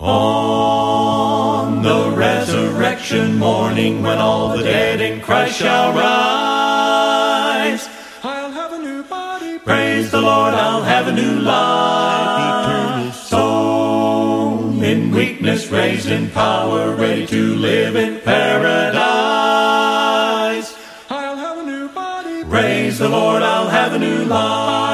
On the resurrection morning, when all the dead in Christ shall rise, I'll have a new body. praise the Lord, I'll have a new life. Sown in weakness, raised in power, ready to live in paradise. I'll have a new body. Praise the Lord, I'll have a new life.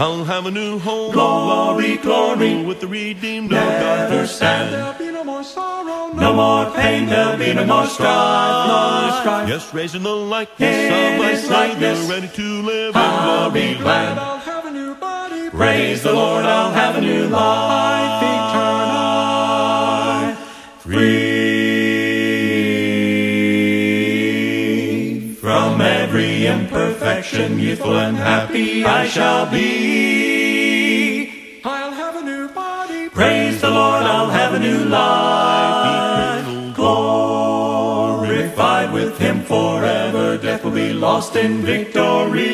I'll have a new home. Glory, glory. With the redeemed of Never God. stand. There'll be no more sorrow. No more pain, there'll be no more strife, no strife. Yes, raising the likeness In of my Savior, ready to live I'll in be glory. glad. I'll have a new body. Praise the Lord, I'll have a new life eternal. Free from every imperfection, youthful and happy I shall be. I'll have a new body. Praise the Lord, I'll have a new life. Glorified with him forever, death will be lost in victory.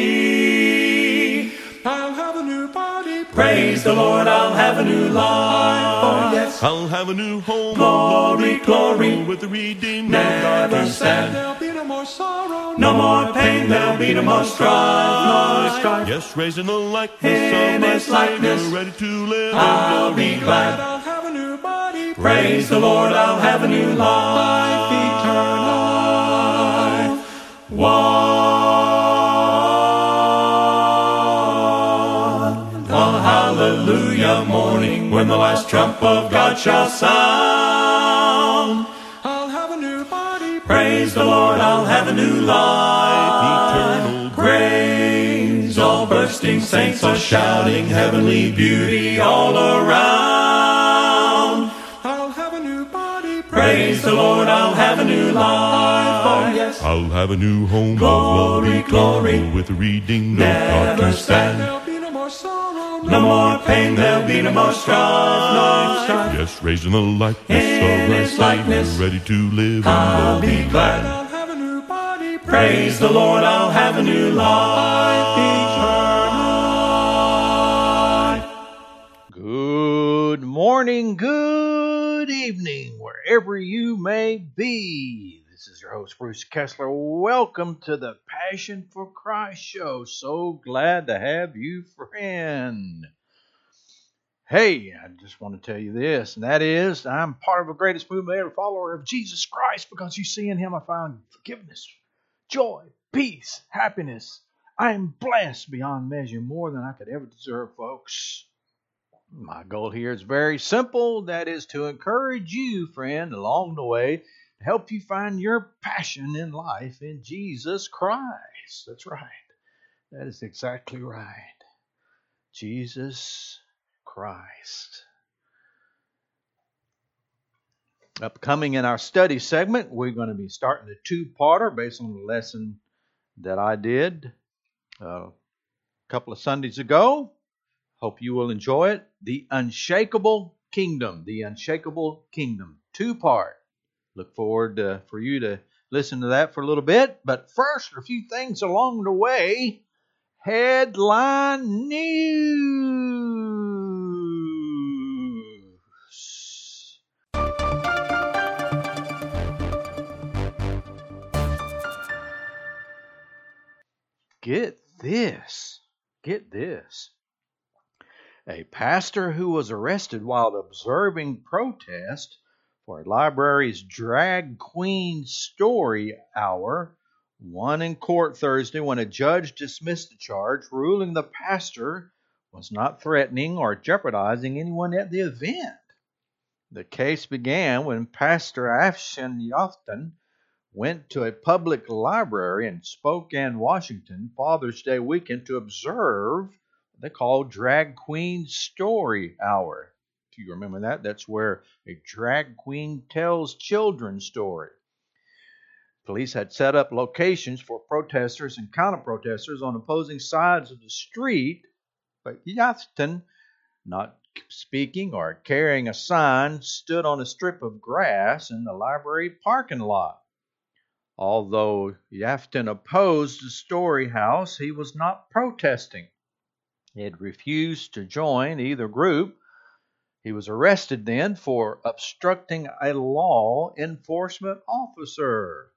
I'll have a new body. Praise the Lord, I'll have a new life. Oh, yes. I'll have a new home. Glory, glory. With the redeemed Never of no more more pain, there'll be no more strife, no strife. Yes, raising the likeness In of His likeness. Savior, ready to live I'll be glad. I'll have a new body. Praise the Lord, I'll have a new life eternal. One. A hallelujah morning when the last trump of God shall sound. Praise the Lord, I'll have a new life. Eternal Praise, all bursting saints are shouting heavenly beauty all around. I'll have a new body. Praise the Lord, I'll have a new life. Oh, yes. I'll have a new home. Glory, glory. With the redeemed of Never God. No more pain, there'll be no more strife, no strife. Yes, raising the likeness In of my His likeness. Ready to live I'll in be glad. I'll have a new body. Praise the Lord, I'll have a new life eternal. Good morning, good evening, wherever you may be. This is your host, Bruce Kessler. Welcome to the Passion for Christ show. So glad to have you, friend. Hey, I just want to tell you this, and that is I'm part of the greatest movement ever, follower of Jesus Christ, because you see in Him I find forgiveness, joy, peace, happiness. I am blessed beyond measure, more than I could ever deserve, folks. My goal here is very simple that is to encourage you, friend, along the way, help you find your passion in life in Jesus Christ. That's right. That is exactly right. Jesus Christ. Upcoming in our study segment, we're going to be starting a two parter based on the lesson that I did uh, a couple of Sundays ago. Hope you will enjoy it. The Unshakable Kingdom. The Unshakable Kingdom. Two part. Look forward uh, for you to listen to that for a little bit. But first, a few things along the way. Headline news. Get this. Get this. A pastor who was arrested while observing protest for a library's drag queen story hour one in court Thursday when a judge dismissed the charge, ruling the pastor was not threatening or jeopardizing anyone at the event. The case began when Pastor Afshin Yofton went to a public library in Spokane, Washington, Father's Day weekend to observe what they call Drag Queen Story Hour. You remember that, that's where a drag queen tells children's story. Police had set up locations for protesters and counter protesters on opposing sides of the street, but Yafton, not speaking or carrying a sign, stood on a strip of grass in the library parking lot. Although Yafton opposed the story house, he was not protesting. He had refused to join either group. He was arrested then for obstructing a law enforcement officer.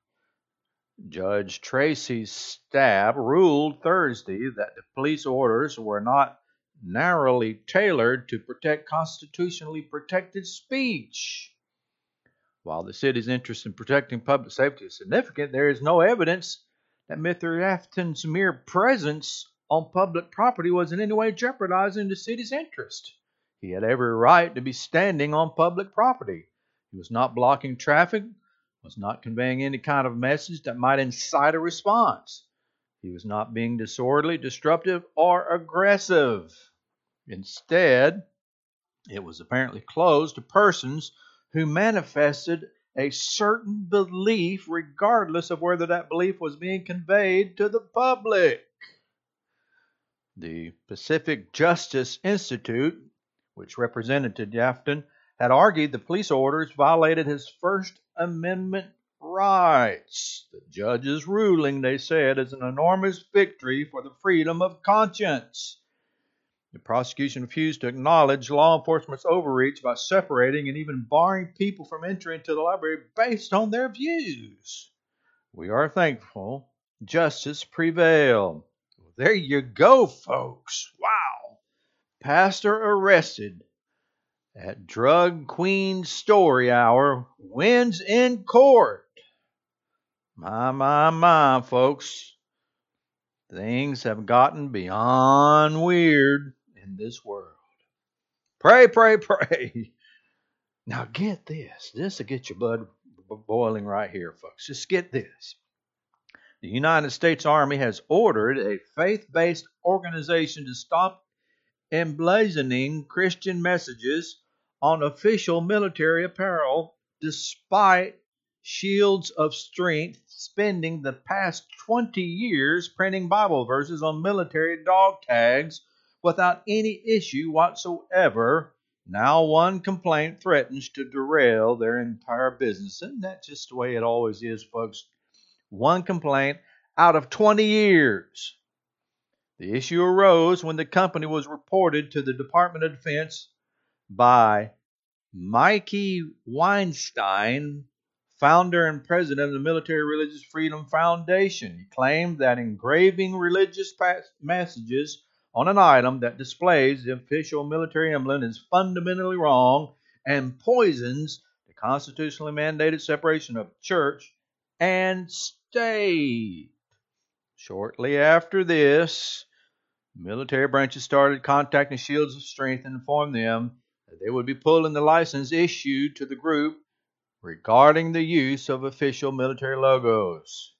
Judge Tracy Staab ruled Thursday that the police orders were not narrowly tailored to protect constitutionally protected speech. While the city's interest in protecting public safety is significant, there is no evidence that Mr. Afton's mere presence on public property was in any way jeopardizing the city's interest. He had every right to be standing on public property. He was not blocking traffic, was not conveying any kind of message that might incite a response. He was not being disorderly, disruptive, or aggressive. Instead, it was apparently closed to persons who manifested a certain belief, regardless of whether that belief was being conveyed to the public. The Pacific Justice Institute which Representative Afton had argued the police orders violated his First Amendment rights. The judge's ruling, they said, is an enormous victory for the freedom of conscience. The prosecution refused to acknowledge law enforcement's overreach by separating and even barring people from entering into the library based on their views. We are thankful justice prevailed. There you go, folks. Wow pastor arrested at Drag Queen Story Hour wins in court. My, my, my, folks. Things have gotten beyond weird in this world. Pray, pray, pray. Now get this. This will get your blood boiling right here, folks. Just get this. The United States Army has ordered a faith based organization to stop emblazoning Christian messages on official military apparel despite Shields of Strength spending the past 20 years printing Bible verses on military dog tags without any issue whatsoever. Now, one complaint threatens to derail their entire business. Isn't that just the way it always is, folks? One complaint out of 20 years. The issue arose when the company was reported to the Department of Defense by Mikey Weinstein, founder and president of the Military Religious Freedom Foundation. He claimed that engraving religious messages on an item that displays the official military emblem is fundamentally wrong and poisons the constitutionally mandated separation of church and state. Shortly after this, military branches started contacting Shields of Strength and informed them that they would be pulling the license issued to the group regarding the use of official military logos.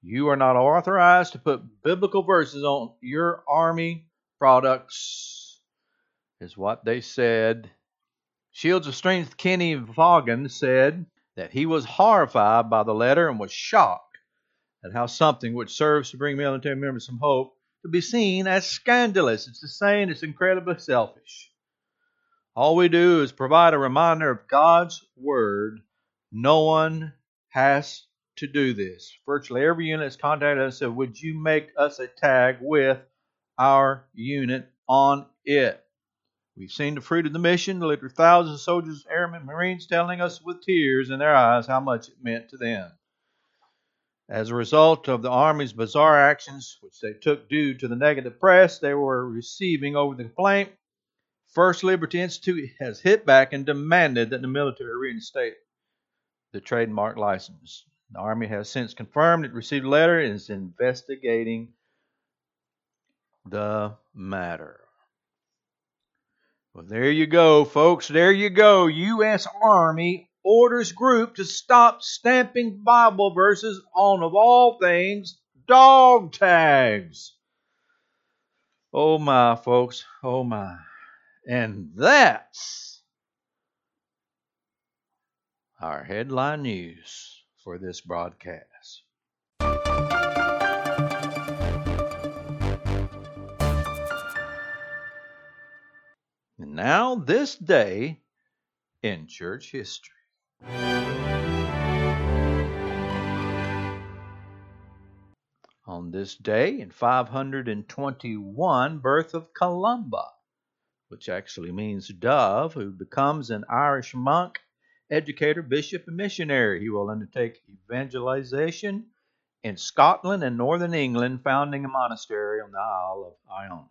You are not authorized to put biblical verses on your Army products, is what they said. Shields of Strength Kenny Vaughan said that he was horrified by the letter and was shocked at how something which serves to bring military members some hope to be seen as scandalous. It's the saying it's incredibly selfish. All we do is provide a reminder of God's word. No one has to do this. Virtually every unit has contacted us and said, Would you make us a tag with our unit on it? We've seen the fruit of the mission, literally thousands of soldiers, airmen, marines telling us with tears in their eyes how much it meant to them. As a result of the Army's bizarre actions, which they took due to the negative press they were receiving over the complaint, First Liberty Institute has hit back and demanded that the military reinstate the trademark license. The Army has since confirmed it received a letter and is investigating the matter. Well, there you go, folks. There you go. U.S. Army orders group to stop stamping Bible verses on, of all things, dog tags. Oh my, folks. Oh my. And that's our headline news for this broadcast. Now, this day in church history. On this day in 521, birth of Columba which actually means dove, who becomes an Irish monk, educator, bishop, and missionary. He will undertake evangelization in Scotland and northern England, founding a monastery on the Isle of Iona.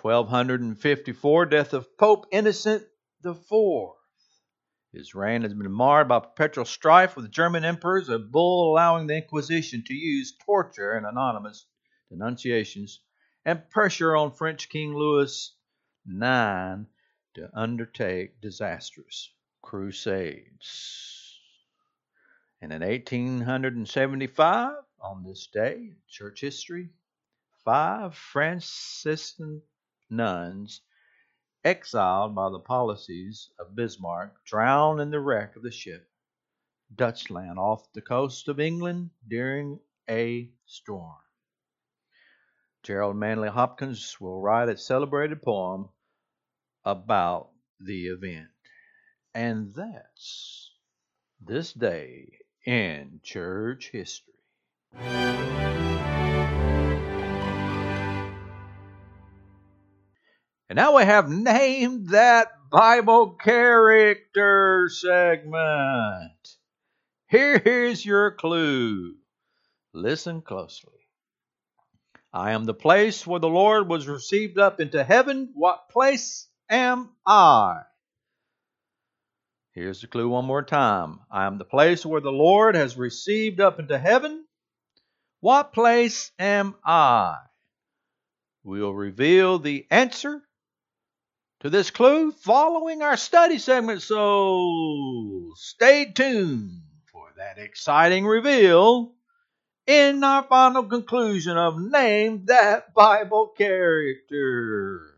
1254, death of Pope Innocent IV. His reign has been marred by perpetual strife with German emperors, a bull allowing the Inquisition to use torture and anonymous denunciations, and pressure on French King Louis IX to undertake disastrous crusades. And in 1875, on this day in church history, five Franciscan nuns exiled by the policies of Bismarck, drowned in the wreck of the ship Deutschland off the coast of England during a storm. Gerald Manley Hopkins will write a celebrated poem about the event. And that's this day in church history. And now we have named that Bible character segment. Here's your clue. Listen closely. I am the place where the Lord was received up into heaven. What place am I? Here's the clue one more time. I am the place where the Lord has received up into heaven. What place am I? We'll reveal the answer to this clue following our study segment, so stay tuned for that exciting reveal in our final conclusion of Name That Bible Character.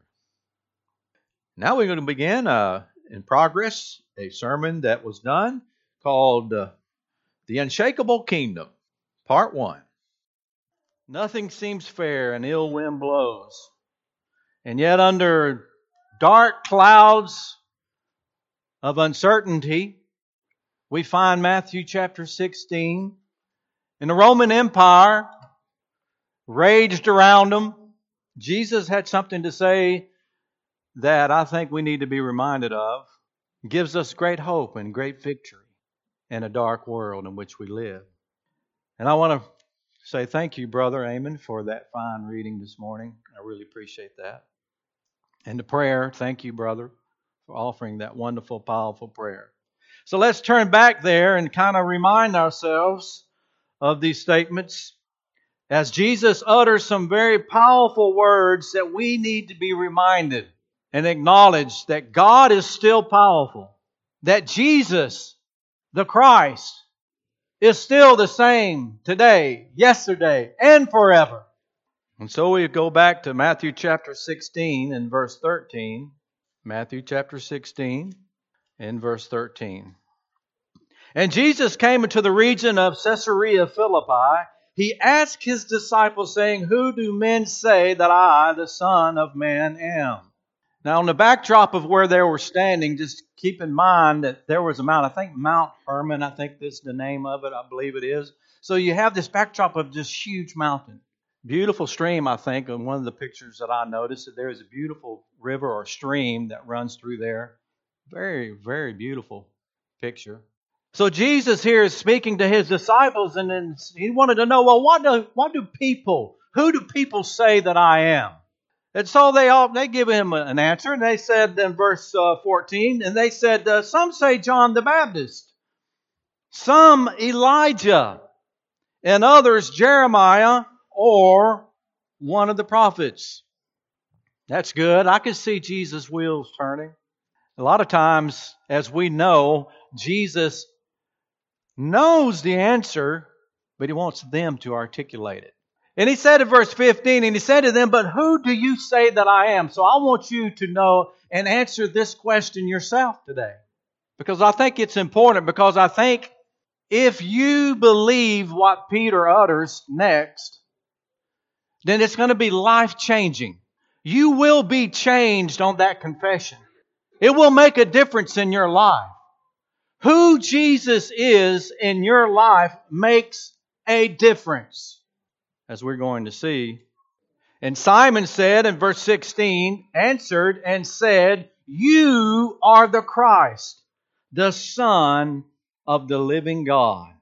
Now we're going to begin uh, in progress a sermon that was done called uh, The Unshakable Kingdom, Part 1. Nothing seems fair, and ill wind blows. And yet, under dark clouds of uncertainty, we find Matthew chapter 16. And the Roman Empire raged around them. Jesus had something to say that I think we need to be reminded of. It gives us great hope and great victory in a dark world in which we live. And I want to say thank you, Brother Amon, for that fine reading this morning. I really appreciate that. And the prayer, thank you, brother, for offering that wonderful, powerful prayer. So let's turn back there and kind of remind ourselves of these statements as Jesus utters some very powerful words that we need to be reminded and acknowledge that God is still powerful, that Jesus, the Christ, is still the same today, yesterday, and forever. And so we go back to Matthew chapter 16 and verse 13. Matthew chapter 16 and verse 13. And Jesus came into the region of Caesarea Philippi. He asked his disciples, saying, Who do men say that I, the Son of Man, am? Now, on the backdrop of where they were standing, just keep in mind that there was a mount, I think Mount Hermon, I think this is the name of it, I believe it is. So you have this backdrop of this huge mountain. Beautiful stream, I think, in one of the pictures that I noticed, that there is a beautiful river or stream that runs through there. Very, very beautiful picture. So Jesus here is speaking to his disciples, and then he wanted to know, well, what do what do people, who do people say that I am? And so they all they give him an answer, and they said in verse uh, 14, and they said, uh, some say John the Baptist, some Elijah, and others Jeremiah or one of the prophets. That's good. I can see Jesus' wheels turning. A lot of times, as we know, Jesus knows the answer, but he wants them to articulate it. And he said in verse 15, and he said to them, But who do you say that I am? So I want you to know and answer this question yourself today. Because I think it's important, because I think if you believe what Peter utters next, then it's going to be life changing. You will be changed on that confession. It will make a difference in your life. Who Jesus is in your life makes a difference, as we're going to see. And Simon said in verse 16, answered and said, You are the Christ, the Son of the living God.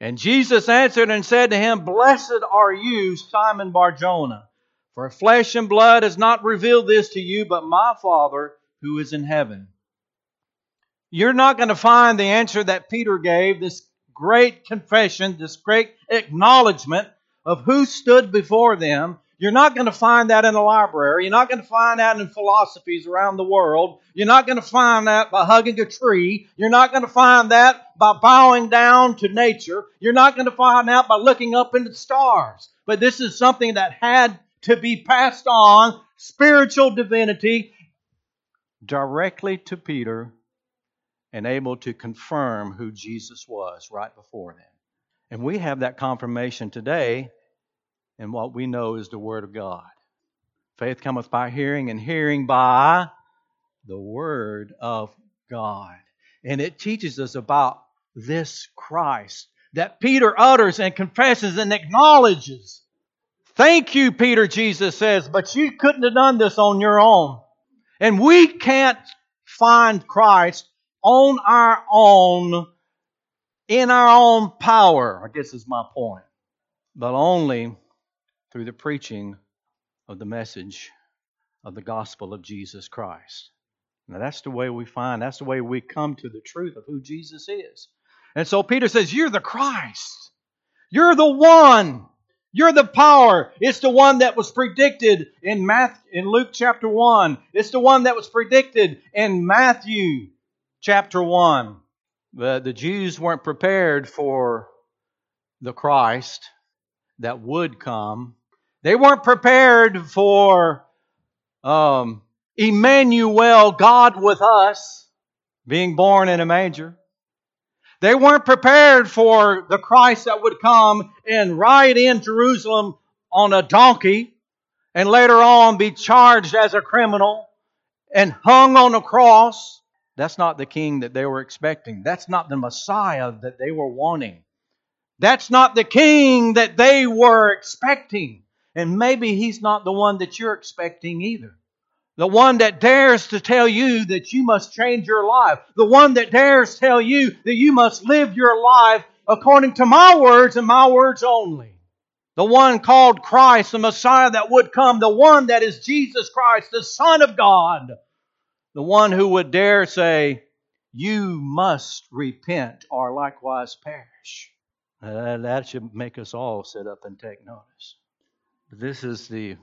And Jesus answered and said to him, Blessed are you, Simon Barjona, for flesh and blood has not revealed this to you, but my Father who is in heaven. You're not going to find the answer that Peter gave, this great confession, this great acknowledgement of who stood before them. You're not going to find that in a library. You're not going to find that in philosophies around the world. You're not going to find that by hugging a tree. You're not going to find that by bowing down to nature. You're not going to find that by looking up into the stars. But this is something that had to be passed on, spiritual divinity, directly to Peter and able to confirm who Jesus was right before them. And we have that confirmation today in what we know is the Word of God. Faith cometh by hearing, and hearing by the Word of God. And it teaches us about this Christ that Peter utters and confesses and acknowledges. Thank you, Peter, Jesus says, but you couldn't have done this on your own. And we can't find Christ on our own, in our own power, I guess is my point, but only through the preaching of the message of the gospel of Jesus Christ. Now, that's the way we find, that's the way we come to the truth of who Jesus is. And so Peter says, You're the Christ. You're the one. You're the power. It's the one that was predicted in Matthew, in Luke chapter 1. It's the one that was predicted in Matthew chapter 1. The, the Jews weren't prepared for the Christ that would come. They weren't prepared for um, Emmanuel, God with us, being born in a manger. They weren't prepared for the Christ that would come and ride in Jerusalem on a donkey and later on be charged as a criminal and hung on a cross. That's not the king that they were expecting. That's not the Messiah that they were wanting. That's not the king that they were expecting. And maybe he's not the one that you're expecting either. The one that dares to tell you that you must change your life. The one that dares tell you that you must live your life according to my words and my words only. The one called Christ, the Messiah that would come. The one that is Jesus Christ, the Son of God. The one who would dare say, You must repent or likewise perish. Uh, that should make us all sit up and take notice. This is the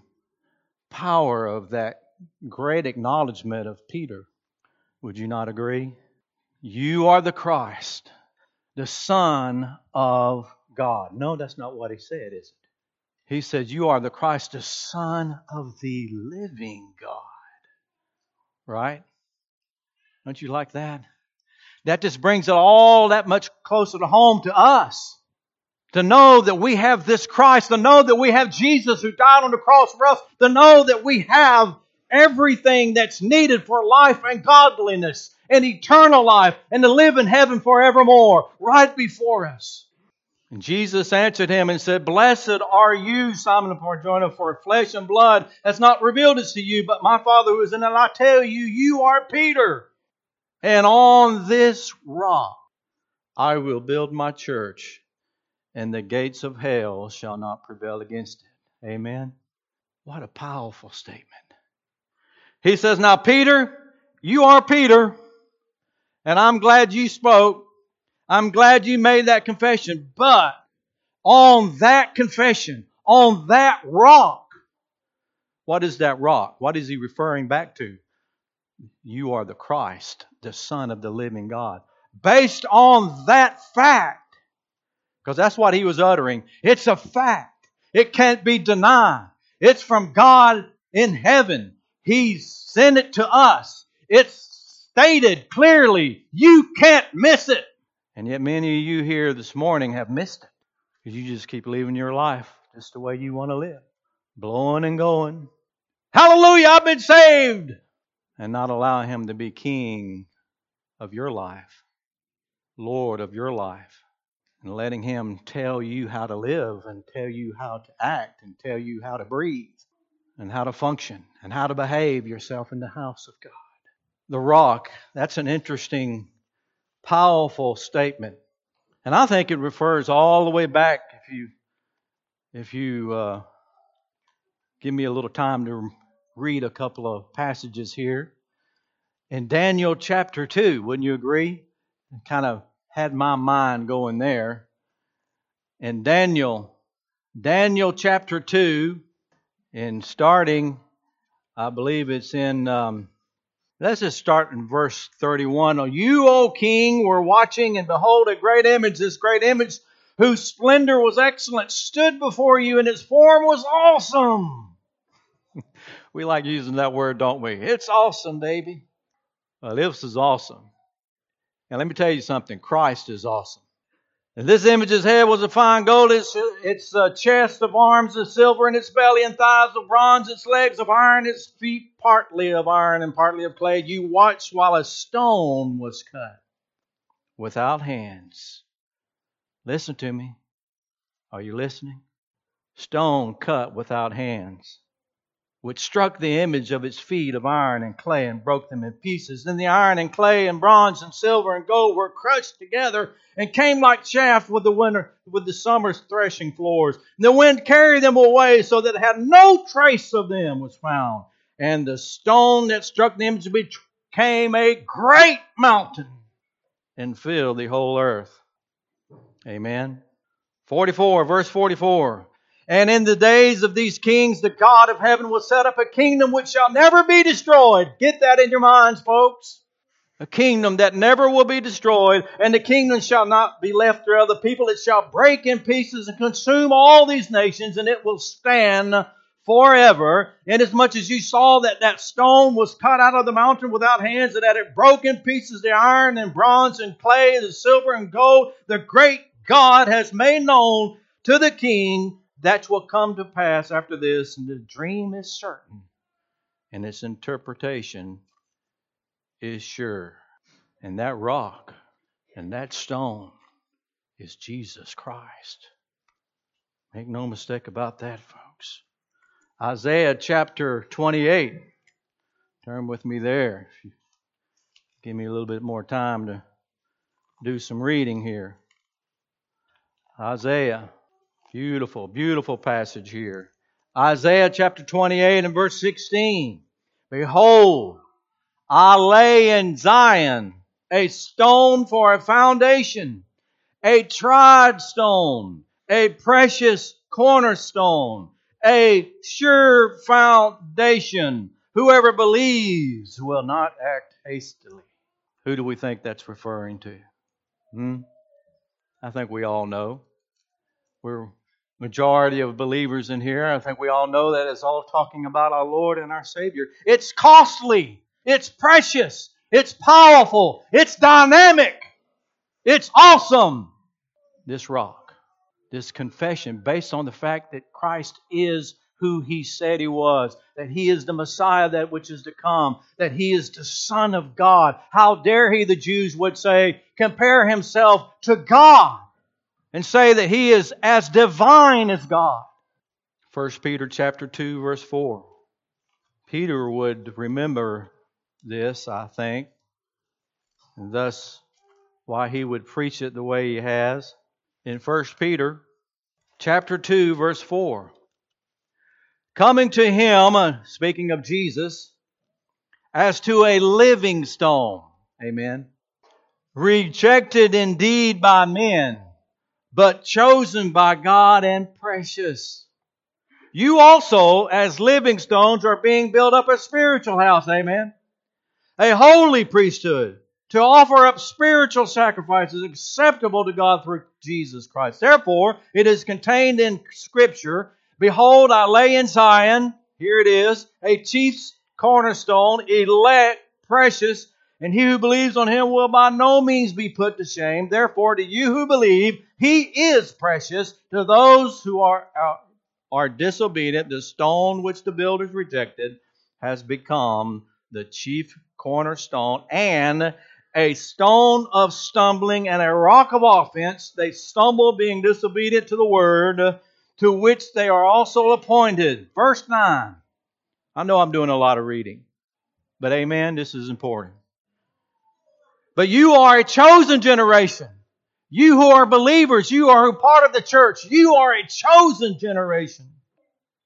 power of that great acknowledgement of Peter. Would you not agree? You are the Christ, the Son of God. No, that's not what he said, is it? He said, You are the Christ, the Son of the living God. Right? Don't you like that? That just brings it all that much closer to home to us. To know that we have this Christ, to know that we have Jesus who died on the cross for us, to know that we have everything that's needed for life and godliness and eternal life and to live in heaven forevermore right before us. And Jesus answered him and said, Blessed are you, Simon Barjona, for flesh and blood has not revealed this to you, but my Father who is in heaven. I tell you, you are Peter. And on this rock I will build my church, and the gates of hell shall not prevail against it. Amen. What a powerful statement. He says, Now, Peter, you are Peter, and I'm glad you spoke. I'm glad you made that confession. But on that confession, on that rock, what is that rock? What is he referring back to? You are the Christ, the Son of the living God. Based on that fact, because that's what he was uttering, it's a fact. It can't be denied. It's from God in heaven. He sent it to us. It's stated clearly. You can't miss it. And yet, many of you here this morning have missed it because you just keep living your life just the way you want to live, blowing and going. Hallelujah, I've been saved. And not allow Him to be King of your life, Lord of your life, and letting Him tell you how to live and tell you how to act and tell you how to breathe. and how to function and how to behave yourself in the house of God. The rock, that's an interesting, powerful statement. And I think it refers all the way back if you if you uh, give me a little time to read a couple of passages here. In Daniel chapter 2, wouldn't you agree? Kind of had my mind going there. And Daniel, Daniel chapter 2, and starting, I believe it's in, um, let's just start in verse 31. You, O king, were watching, and behold, a great image, this great image whose splendor was excellent, stood before you, and its form was awesome. we like using that word, don't we? It's awesome, baby. Well, this is awesome. And let me tell you something Christ is awesome. And this image's head was of fine gold, its, its uh, chest of arms of silver, and its belly and thighs of bronze, its legs of iron, its feet partly of iron and partly of clay. You watched while a stone was cut without hands Listen to me. Are you listening? Stone cut without hands, which struck the image of its feet of iron and clay and broke them in pieces. Then the iron and clay and bronze and silver and gold were crushed together and came like chaff with the winter with the summer's threshing floors. And the wind carried them away so that had no trace of them was found. And the stone that struck the image became a great mountain and filled the whole earth. Amen. 44, verse 44. And in the days of these kings, the God of heaven will set up a kingdom which shall never be destroyed. Get that in your minds, folks. A kingdom that never will be destroyed, and the kingdom shall not be left to other people. It shall break in pieces and consume all these nations, and it will stand forever. Inasmuch as you saw that that stone was cut out of the mountain without hands, and that it broke in pieces the iron and bronze and clay, the silver and gold, the great God has made known to the king that will come to pass after this, and the dream is certain, and its interpretation is sure. And that rock and that stone is Jesus Christ. Make no mistake about that, folks. Isaiah chapter 28. Turn with me there. Give me a little bit more time to do some reading here. Isaiah. Beautiful, beautiful passage here. Isaiah chapter 28 and verse 16. Behold, I lay in Zion a stone for a foundation, a tried stone, a precious cornerstone, a sure foundation. Whoever believes will not act hastily. Who do we think that's referring to? Hmm? I think we all know. We're majority of believers in here. I think we all know that it's all talking about our Lord and our Savior. It's costly. It's precious. It's powerful. It's dynamic. It's awesome. This rock, this confession based on the fact that Christ is who he said he was, that he is the Messiah that which is to come, that he is the Son of God. How dare he, the Jews would say, compare himself to God and say that he is as divine as God. 1 Peter chapter 2 verse 4. Peter would remember this, I think, and thus why he would preach it the way he has. In 1 Peter chapter 2 verse 4. Coming to him, uh, speaking of Jesus, as to a living stone. Amen. Rejected indeed by men but chosen by God and precious. You also, as living stones, are being built up a spiritual house. Amen. A holy priesthood to offer up spiritual sacrifices acceptable to God through Jesus Christ. Therefore, it is contained in Scripture Behold, I lay in Zion, here it is, a chief's cornerstone, elect, precious, and he who believes on him will by no means be put to shame. Therefore, to you who believe, he is precious. To those who are, are disobedient, the stone which the builders rejected has become the chief cornerstone and a stone of stumbling and a rock of offense. They stumble being disobedient to the word to which they are also appointed. Verse 9. I know I'm doing a lot of reading, but amen, this is important. But you are a chosen generation. You who are believers, you are part of the church, you are a chosen generation.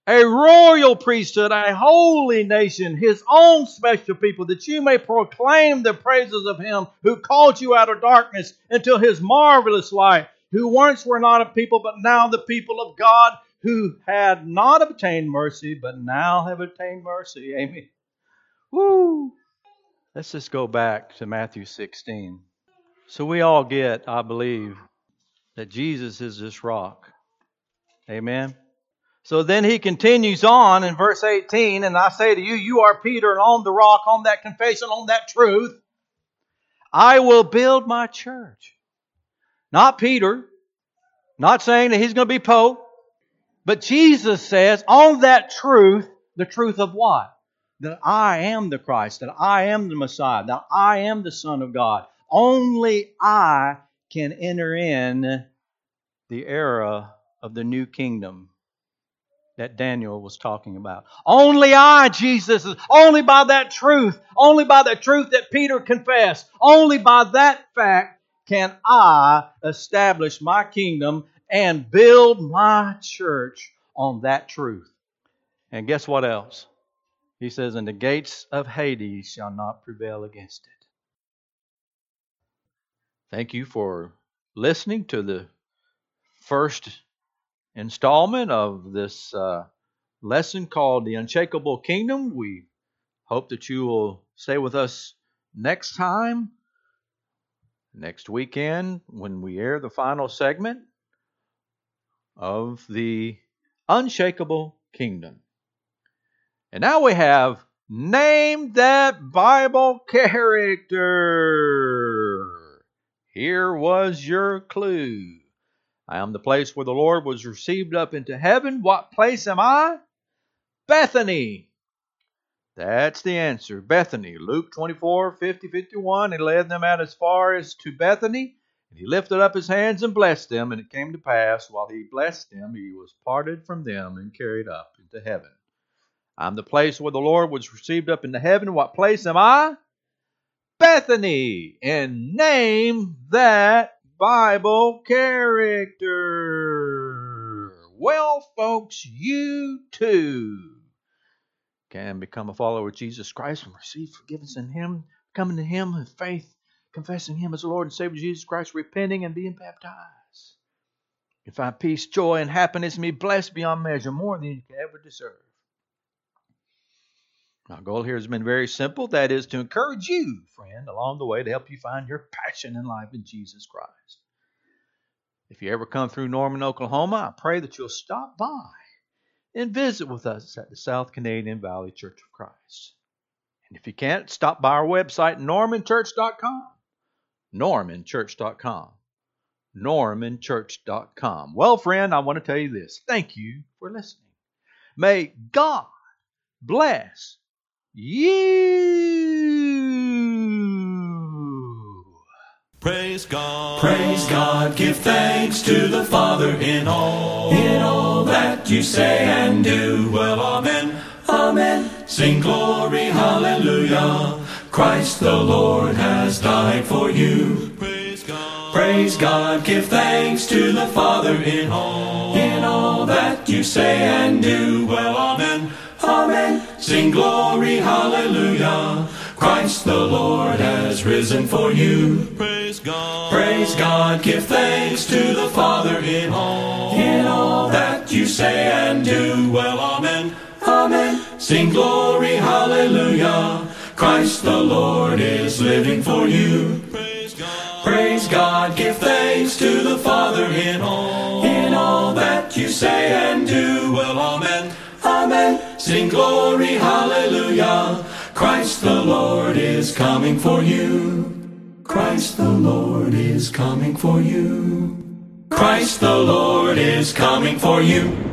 A royal priesthood, a holy nation, his own special people, that you may proclaim the praises of him who called you out of darkness into his marvelous light, who once were not a people, but now the people of God, who had not obtained mercy, but now have obtained mercy. Amen. Woo! Let's just go back to Matthew 16. So we all get, I believe, that Jesus is this rock. Amen. So then he continues on in verse 18, and I say to you, you are Peter, and on the rock, on that confession, on that truth, I will build my church. Not Peter, not saying that he's going to be Pope, but Jesus says, on that truth, the truth of what? That I am the Christ, that I am the Messiah, that I am the Son of God. Only I can enter in the era of the new kingdom that Daniel was talking about. Only I, Jesus, only by that truth, only by the truth that Peter confessed, only by that fact can I establish my kingdom and build my church on that truth. And guess what else? He says, And the gates of Hades shall not prevail against it. Thank you for listening to the first installment of this uh, lesson called The Unshakable Kingdom. We hope that you will stay with us next time, next weekend, when we air the final segment of The Unshakable Kingdom. And now we have Name That Bible Character. Here was your clue. I am the place where the Lord was received up into heaven. What place am I? Bethany. That's the answer. Bethany. Luke 24, 50, 51. He led them out as far as to Bethany, and he lifted up his hands and blessed them. And it came to pass, while he blessed them, he was parted from them and carried up into heaven. I'm the place where the Lord was received up into heaven. What place am I? Bethany. And name that Bible character. Well, folks, you too can become a follower of Jesus Christ and receive forgiveness in Him, coming to Him in faith, confessing Him as the Lord and Savior Jesus Christ, repenting and being baptized. You find peace, joy, and happiness, and be blessed beyond measure, more than you can ever deserve. Our goal here has been very simple. That is to encourage you, friend, along the way to help you find your passion in life in Jesus Christ. If you ever come through Norman, Oklahoma, I pray that you'll stop by and visit with us at the South Canadian Valley Church of Christ. And if you can't, stop by our website, normanchurch.com. Normanchurch.com. Normanchurch.com. Well, friend, I want to tell you this. Thank you for listening. May God bless you. Praise God. Praise God. Give thanks to the Father in all. In all that you say and do. Well, amen. Amen. Sing glory, hallelujah. Christ the Lord has died for you. Praise God. Praise God. Give thanks to the Father in all. In all that you say and do. Well, amen. Amen. Sing glory, hallelujah. Christ the Lord has risen for you. Praise God. Praise God. Give thanks to the Father in all. In all that you say and do. Well, amen. Amen. Sing glory, hallelujah. Christ the Lord is living for you. Praise God. Praise God. Give thanks to the Father in all. In all that you say and do. Well, amen. Amen. Sing glory, hallelujah. Christ the Lord is coming for you. Christ the Lord is coming for you. Christ the Lord is coming for you.